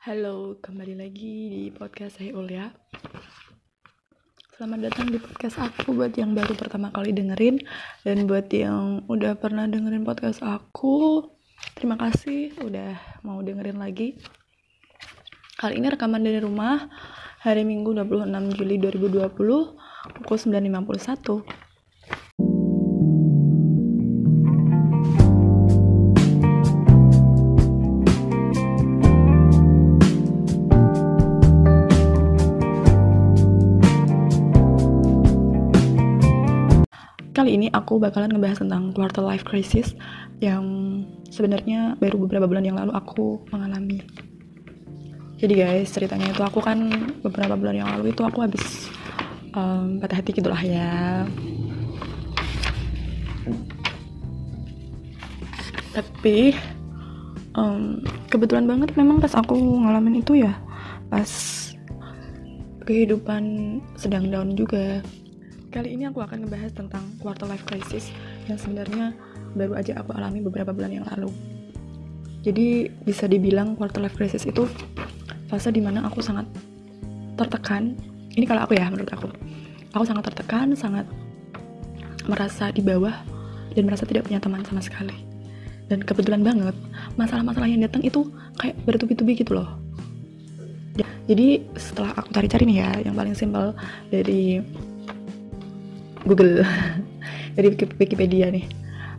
Halo, kembali lagi di podcast saya Ulia. Selamat datang di podcast aku buat yang baru pertama kali dengerin dan buat yang udah pernah dengerin podcast aku. Terima kasih udah mau dengerin lagi. Kali ini rekaman dari rumah hari Minggu 26 Juli 2020 pukul 9.51. Kali ini aku bakalan ngebahas tentang quarter life crisis yang sebenarnya baru beberapa bulan yang lalu aku mengalami. Jadi guys, ceritanya itu aku kan beberapa bulan yang lalu itu aku habis um, patah hati gitulah ya. Tapi um, kebetulan banget memang pas aku ngalamin itu ya pas kehidupan sedang down juga Kali ini aku akan ngebahas tentang quarter life crisis yang sebenarnya baru aja aku alami beberapa bulan yang lalu. Jadi bisa dibilang quarter life crisis itu fase di mana aku sangat tertekan. Ini kalau aku ya menurut aku. Aku sangat tertekan, sangat merasa di bawah dan merasa tidak punya teman sama sekali. Dan kebetulan banget masalah-masalah yang datang itu kayak bertubi-tubi gitu loh. Jadi setelah aku cari-cari nih ya, yang paling simpel dari Google dari Wikipedia nih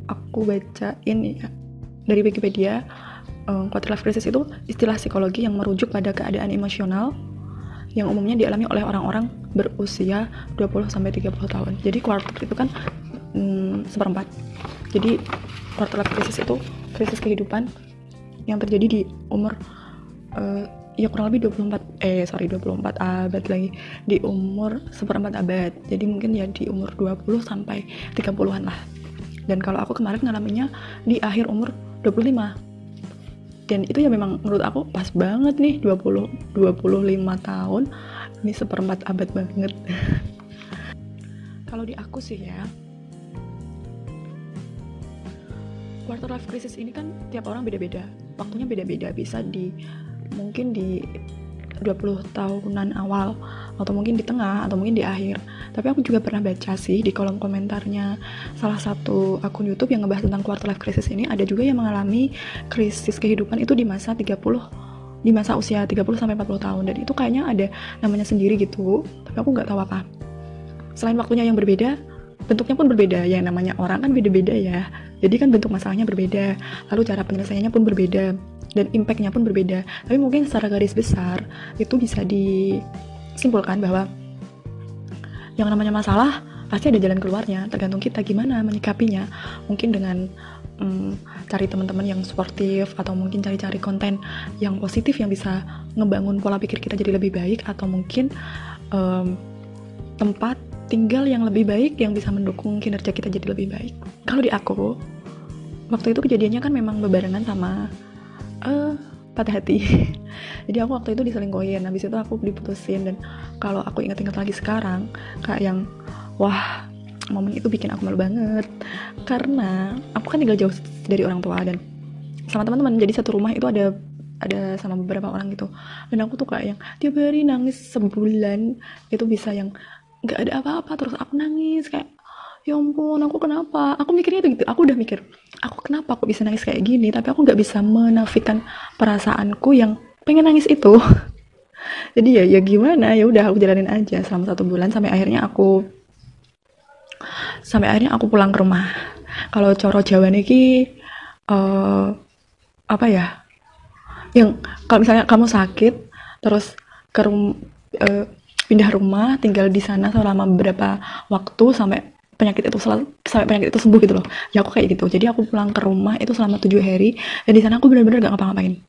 aku bacain ya dari Wikipedia um, quarter life crisis itu istilah psikologi yang merujuk pada keadaan emosional yang umumnya dialami oleh orang-orang berusia 20 sampai 30 tahun. Jadi quarter itu kan um, seperempat. Jadi quarter life crisis itu krisis kehidupan yang terjadi di umur uh, ya kurang lebih 24 eh sorry 24 abad lagi. Di umur seperempat abad. Jadi mungkin ya di umur 20 sampai 30-an lah. Dan kalau aku kemarin ngalaminnya di akhir umur 25 dan itu ya memang menurut aku pas banget nih 20 25 tahun. Ini seperempat abad banget. Kalau di aku sih ya quarter life crisis ini kan tiap orang beda-beda. Waktunya beda-beda. Bisa di mungkin di 20 tahunan awal atau mungkin di tengah atau mungkin di akhir. Tapi aku juga pernah baca sih di kolom komentarnya salah satu akun YouTube yang ngebahas tentang quarter life crisis ini ada juga yang mengalami krisis kehidupan itu di masa 30 di masa usia 30 sampai 40 tahun. Dan itu kayaknya ada namanya sendiri gitu tapi aku nggak tahu apa. Selain waktunya yang berbeda bentuknya pun berbeda ya namanya orang kan beda-beda ya. Jadi kan bentuk masalahnya berbeda lalu cara penyelesaiannya pun berbeda dan impactnya pun berbeda. Tapi mungkin secara garis besar itu bisa disimpulkan bahwa yang namanya masalah pasti ada jalan keluarnya tergantung kita gimana menyikapinya. Mungkin dengan um, cari teman-teman yang sportif atau mungkin cari-cari konten yang positif yang bisa ngebangun pola pikir kita jadi lebih baik atau mungkin um, tempat tinggal yang lebih baik yang bisa mendukung kinerja kita jadi lebih baik. Kalau di aku waktu itu kejadiannya kan memang bebarengan sama uh, patah hati. Jadi aku waktu itu diselingkuhin habis itu aku diputusin. Dan kalau aku inget-inget lagi sekarang kayak yang wah momen itu bikin aku malu banget. Karena aku kan tinggal jauh dari orang tua dan sama teman-teman. Jadi satu rumah itu ada ada sama beberapa orang gitu. Dan aku tuh kayak yang tiap hari nangis sebulan. Itu bisa yang nggak ada apa-apa terus aku nangis kayak ya ampun aku kenapa? Aku mikirnya itu gitu. Aku udah mikir aku kenapa aku bisa nangis kayak gini? Tapi aku nggak bisa menafikan perasaanku yang pengen nangis itu. Jadi ya ya gimana? Ya udah aku jalanin aja selama satu bulan sampai akhirnya aku sampai akhirnya aku pulang ke rumah. Kalau coro Jawa niki uh, apa ya? Yang kalau misalnya kamu sakit terus ke rum, uh, pindah rumah tinggal di sana selama beberapa waktu sampai penyakit itu selalu sampai penyakit itu sembuh gitu loh. Ya aku kayak gitu. Jadi aku pulang ke rumah itu selama tujuh hari dan di sana aku benar-benar gak ngapa-ngapain.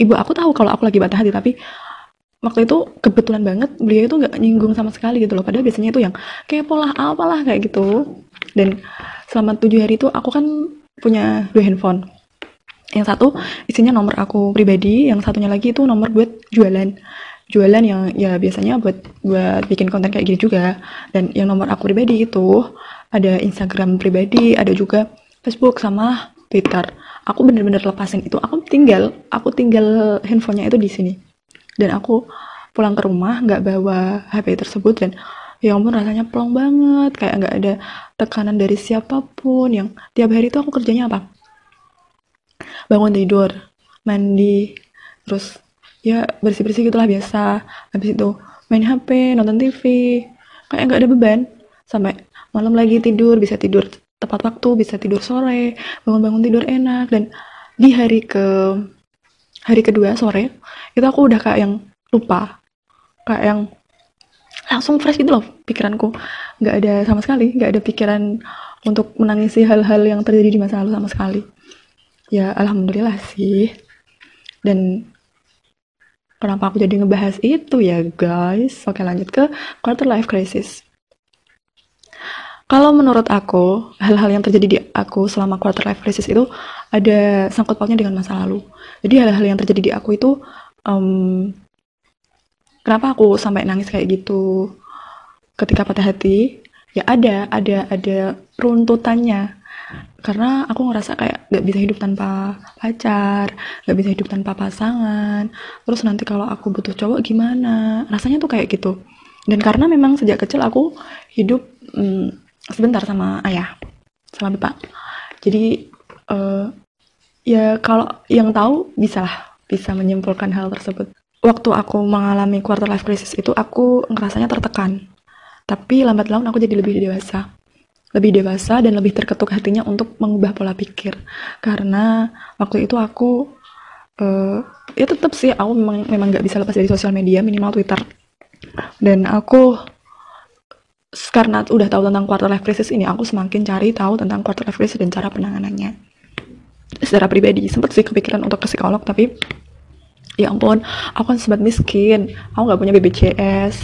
Ibu aku tahu kalau aku lagi patah hati tapi waktu itu kebetulan banget beliau itu gak nyinggung sama sekali gitu loh. Padahal biasanya itu yang kayak pola apalah kayak gitu. Dan selama tujuh hari itu aku kan punya dua handphone. Yang satu isinya nomor aku pribadi yang satunya lagi itu nomor buat jualan jualan yang ya biasanya buat buat bikin konten kayak gini juga. Dan yang nomor aku pribadi itu ada Instagram pribadi ada juga Facebook sama Twitter. Aku bener-bener lepasin itu. Aku tinggal aku tinggal handphonenya itu di sini. Dan aku pulang ke rumah nggak bawa HP tersebut. Dan ya ampun rasanya plong banget. Kayak nggak ada tekanan dari siapa pun yang tiap hari itu aku kerjanya apa? Bangun tidur mandi terus ya bersih bersih gitulah biasa. Habis itu main HP nonton TV kayak nggak ada beban. Sampai malam lagi tidur bisa tidur tepat waktu bisa tidur sore bangun-bangun tidur enak. Dan di hari ke hari kedua sore itu aku udah kayak yang lupa. Kayak yang langsung fresh gitu loh pikiranku. Nggak ada sama sekali nggak ada pikiran untuk menangisi hal-hal yang terjadi di masa lalu sama sekali. Ya alhamdulillah sih. Dan kenapa aku jadi ngebahas itu ya guys? Oke lanjut ke quarter life crisis. Kalau menurut aku hal-hal yang terjadi di aku selama quarter life crisis itu ada sangkut pautnya dengan masa lalu. Jadi hal-hal yang terjadi di aku itu um, kenapa aku sampai nangis kayak gitu? Ketika patah hati ya ada ada ada runtutannya karena aku ngerasa kayak gak bisa hidup tanpa pacar gak bisa hidup tanpa pasangan. Terus nanti kalau aku butuh cowok gimana? Rasanya tuh kayak gitu. Dan karena memang sejak kecil aku hidup hmm, sebentar sama ayah sama bapak. Jadi uh, ya kalau yang tahu bisa lah bisa menyimpulkan hal tersebut. Waktu aku mengalami quarter life crisis itu aku ngerasanya tertekan. Tapi lambat laun aku jadi lebih dewasa lebih dewasa dan lebih terketuk hatinya untuk mengubah pola pikir. Karena waktu itu aku uh, ya tetap sih aku memang memang nggak bisa lepas dari sosial media minimal Twitter. Dan aku karena udah tahu tentang quarter life crisis ini aku semakin cari tahu tentang quarter life crisis dan cara penanganannya. Secara pribadi sempat sih kepikiran untuk ke psikolog tapi ya ampun aku kan sebat miskin aku nggak punya BPJS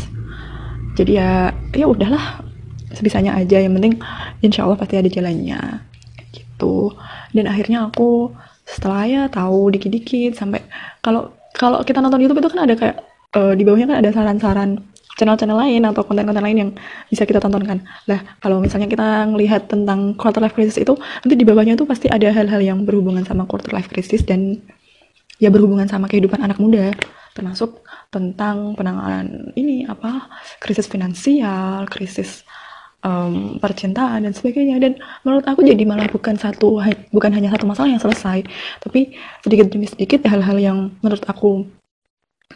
jadi ya ya udahlah sebisanya aja yang penting insya Allah pasti ada jalannya gitu dan akhirnya aku setelah ya tahu dikit-dikit sampai kalau kalau kita nonton YouTube itu kan ada kayak uh, di bawahnya kan ada saran-saran channel-channel lain atau konten-konten lain yang bisa kita tontonkan. Lah, kalau misalnya kita ngelihat tentang quarter life crisis itu, nanti di bawahnya itu pasti ada hal-hal yang berhubungan sama quarter life crisis dan ya berhubungan sama kehidupan anak muda, termasuk tentang penanganan ini apa krisis finansial, krisis um, percintaan dan sebagainya. Dan menurut aku jadi malah bukan satu bukan hanya satu masalah yang selesai tapi sedikit demi sedikit hal-hal yang menurut aku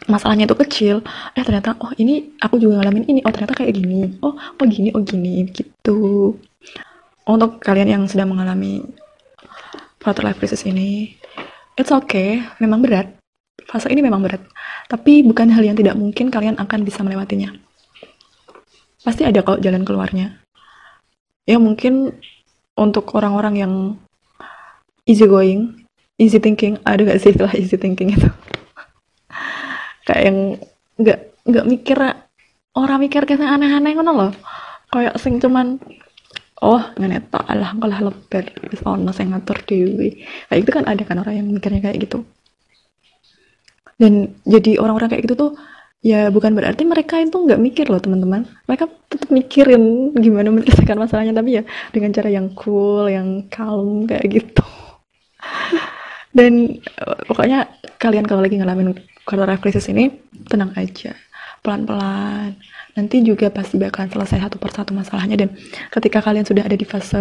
masalahnya itu kecil. Eh ternyata oh ini aku juga ngalamin ini. Oh ternyata kayak gini. Oh oh gini? Oh gini. Gitu. Untuk kalian yang sedang mengalami quarter life crisis ini it's okay. Memang berat. Fase ini memang berat. Tapi bukan hal yang tidak mungkin kalian akan bisa melewatinya pasti ada kok jalan keluarnya. Ya mungkin untuk orang-orang yang easy going easy thinking ada gak sih istilah easy thinking itu? Kayak yang nggak nggak mikir orang mikir kayak aneh-aneh ngono loh. Kayak sing cuman oh ngene tok alah kalah lebar wis ono sing ngatur dewi kayak itu kan ada kan orang yang mikirnya kayak gitu. Dan jadi orang-orang kayak gitu tuh ya bukan berarti mereka itu nggak mikir loh teman-teman. Mereka tetap mikirin gimana menyelesaikan masalahnya. Tapi ya dengan cara yang cool yang calm kayak gitu. Dan uh, pokoknya kalian kalau lagi ngalamin quarter life crisis ini tenang aja. Pelan-pelan. Nanti juga pasti bakalan selesai satu persatu masalahnya. Dan ketika kalian sudah ada di fase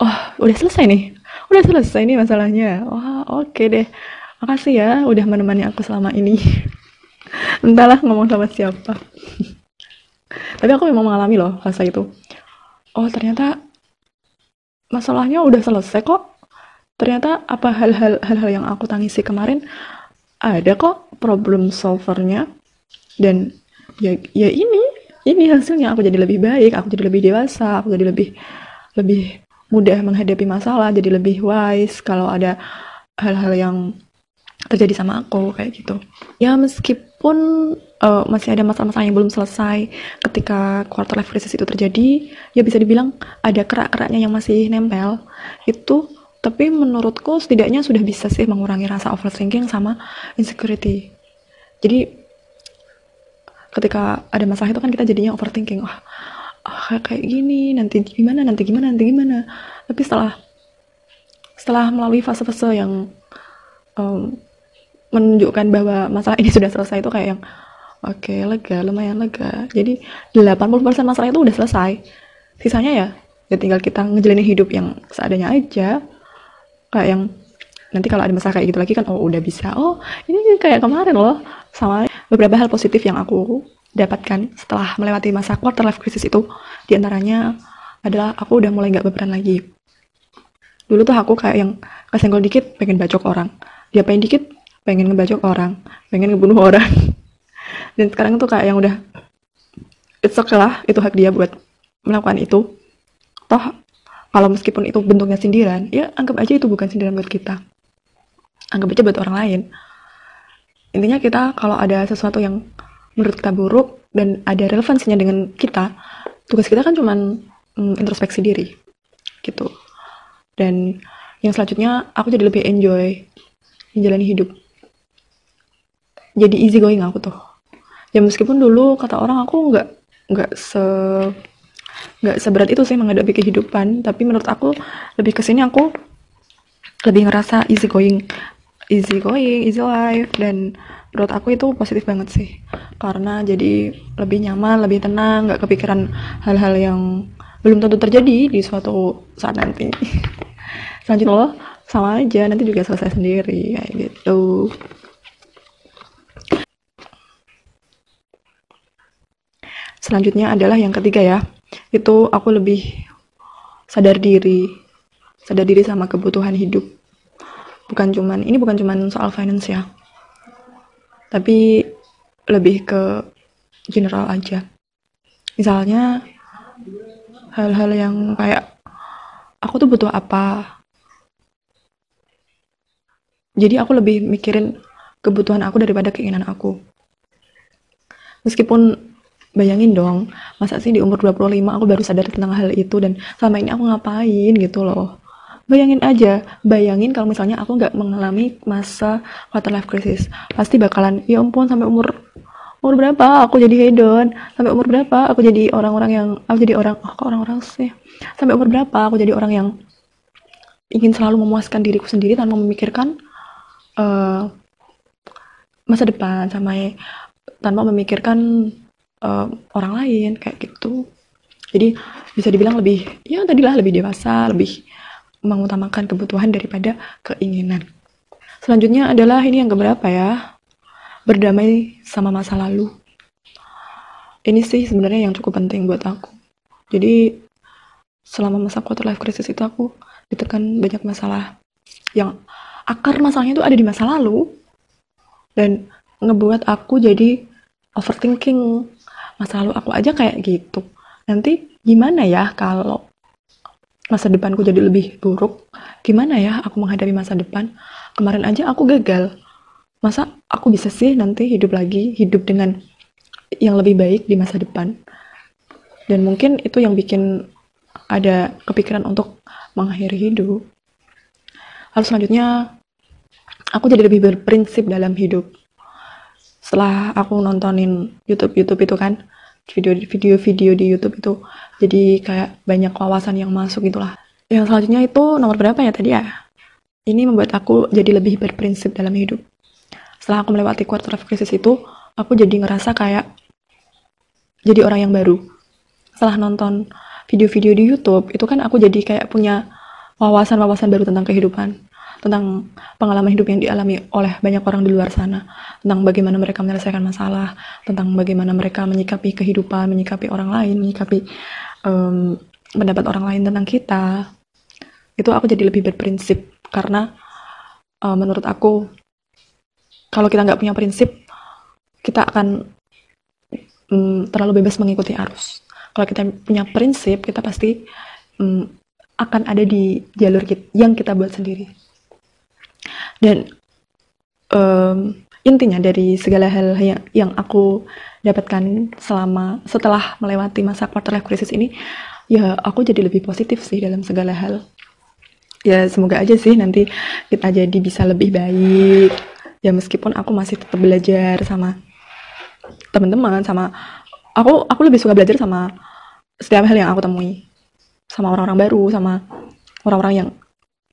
oh udah selesai nih. Udah selesai nih masalahnya. Wah oke okay deh. Makasih ya udah menemani aku selama ini entahlah ngomong sama siapa. Tapi aku memang mengalami loh fase itu. Oh ternyata masalahnya udah selesai kok. Ternyata apa hal-hal hal-hal yang aku tangisi kemarin ada kok problem solvernya. Dan ya ya ini ini hasilnya. Aku jadi lebih baik aku jadi lebih dewasa aku jadi lebih lebih mudah menghadapi masalah jadi lebih wise kalau ada hal-hal yang terjadi sama aku kayak gitu. Ya meskipun pun uh, masih ada masalah-masalah yang belum selesai ketika quarter life crisis itu terjadi ya bisa dibilang ada kerak-keraknya yang masih nempel. Itu tapi menurutku setidaknya sudah bisa sih mengurangi rasa overthinking sama insecurity. Jadi ketika ada masalah itu kan kita jadinya overthinking. Wah oh, kayak gini nanti gimana nanti gimana nanti gimana. Tapi setelah setelah melalui fase-fase yang um, menunjukkan bahwa masalah ini sudah selesai itu kayak yang oke okay, lega lumayan lega. Jadi 80% masalah itu udah selesai. Sisanya ya ya tinggal kita ngejalanin hidup yang seadanya aja. Kayak yang nanti kalau ada masalah kayak gitu lagi kan oh udah bisa. Oh ini kayak kemarin loh sama beberapa hal positif yang aku dapatkan setelah melewati masa quarter life crisis itu. Di antaranya adalah aku udah mulai nggak berperan lagi. Dulu tuh aku kayak yang kesenggol dikit pengen bacok orang. Dia pengen dikit pengen ngebacok orang pengen ngebunuh orang. Dan sekarang tuh kayak yang udah it's okay lah itu hak dia buat melakukan itu. Toh kalau meskipun itu bentuknya sindiran ya anggap aja itu bukan sindiran buat kita. Anggap aja buat orang lain. Intinya kita kalau ada sesuatu yang menurut kita buruk dan ada relevansinya dengan kita tugas kita kan cuman mm, introspeksi diri gitu. Dan yang selanjutnya aku jadi lebih enjoy menjalani hidup jadi easy going aku tuh. Ya meskipun dulu kata orang aku nggak nggak se nggak seberat itu sih menghadapi kehidupan. Tapi menurut aku lebih ke sini aku lebih ngerasa easy going easy going easy life. Dan menurut aku itu positif banget sih. Karena jadi lebih nyaman lebih tenang nggak kepikiran hal-hal yang belum tentu terjadi di suatu saat nanti. Selanjutnya lo sama aja nanti juga selesai sendiri kayak gitu selanjutnya adalah yang ketiga ya. Itu aku lebih sadar diri sadar diri sama kebutuhan hidup. Bukan cuman ini bukan cuman soal finance ya. Tapi lebih ke general aja. Misalnya hal-hal yang kayak aku tuh butuh apa? Jadi aku lebih mikirin kebutuhan aku daripada keinginan aku. Meskipun bayangin dong masa sih di umur 25 aku baru sadar tentang hal itu dan selama ini aku ngapain gitu loh. Bayangin aja bayangin kalau misalnya aku nggak mengalami masa quarter life crisis pasti bakalan ya ampun sampai umur umur berapa aku jadi hedon? Sampai umur berapa aku jadi orang-orang yang aku jadi orang oh, kok orang-orang sih? Sampai umur berapa aku jadi orang yang ingin selalu memuaskan diriku sendiri tanpa memikirkan uh, masa depan sama tanpa memikirkan uh, orang lain kayak gitu. Jadi bisa dibilang lebih ya tadilah lebih dewasa lebih mengutamakan kebutuhan daripada keinginan. Selanjutnya adalah ini yang keberapa ya? Berdamai sama masa lalu. Ini sih sebenarnya yang cukup penting buat aku. Jadi selama masa quarter life crisis itu aku ditekan banyak masalah. Yang akar masalahnya itu ada di masa lalu. Dan ngebuat aku jadi overthinking masa lalu aku aja kayak gitu. Nanti gimana ya kalau masa depanku jadi lebih buruk? Gimana ya aku menghadapi masa depan? Kemarin aja aku gagal. Masa aku bisa sih nanti hidup lagi hidup dengan yang lebih baik di masa depan? Dan mungkin itu yang bikin ada kepikiran untuk mengakhiri hidup. Lalu selanjutnya aku jadi lebih berprinsip dalam hidup setelah aku nontonin YouTube YouTube itu kan video-video di YouTube itu jadi kayak banyak wawasan yang masuk gitulah. Yang selanjutnya itu nomor berapa ya tadi ya? Ini membuat aku jadi lebih berprinsip dalam hidup. Setelah aku melewati quarter life crisis itu aku jadi ngerasa kayak jadi orang yang baru. Setelah nonton video-video di YouTube itu kan aku jadi kayak punya wawasan-wawasan baru tentang kehidupan tentang pengalaman hidup yang dialami oleh banyak orang di luar sana, tentang bagaimana mereka menyelesaikan masalah, tentang bagaimana mereka menyikapi kehidupan, menyikapi orang lain, menyikapi um, pendapat orang lain tentang kita. Itu aku jadi lebih berprinsip karena uh, menurut aku kalau kita nggak punya prinsip, kita akan um, terlalu bebas mengikuti arus. Kalau kita punya prinsip, kita pasti um, akan ada di jalur kita, yang kita buat sendiri dan um, intinya dari segala hal yang yang aku dapatkan selama setelah melewati masa quarter life crisis ini ya aku jadi lebih positif sih dalam segala hal. Ya semoga aja sih nanti kita jadi bisa lebih baik. Ya meskipun aku masih tetap belajar sama teman-teman sama aku aku lebih suka belajar sama setiap hal yang aku temui. Sama orang-orang baru sama orang-orang yang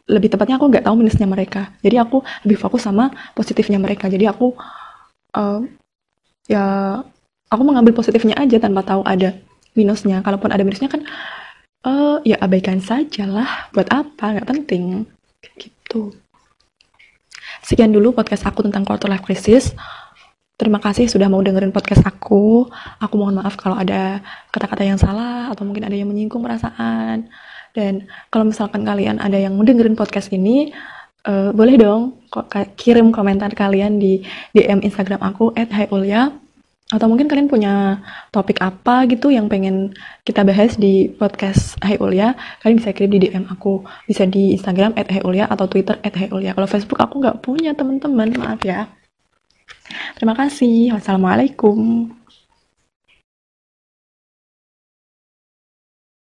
lebih tepatnya aku nggak tahu minusnya mereka. Jadi aku lebih fokus sama positifnya mereka. Jadi aku uh, ya aku mengambil positifnya aja tanpa tahu ada minusnya. Kalaupun ada minusnya kan uh, ya abaikan saja lah buat apa? Nggak penting. Gitu. Sekian dulu podcast aku tentang quarter life crisis. Terima kasih sudah mau dengerin podcast aku. Aku mohon maaf kalau ada kata-kata yang salah atau mungkin ada yang menyinggung perasaan. Dan kalau misalkan kalian ada yang dengerin podcast ini, uh, boleh dong kirim komentar kalian di DM Instagram aku @hayulya atau mungkin kalian punya topik apa gitu yang pengen kita bahas di podcast Hayulya, kalian bisa kirim di DM aku. Bisa di Instagram @hayulya atau Twitter @hayulya. Kalau Facebook aku nggak punya teman-teman, maaf ya. Terima kasih. Wassalamualaikum.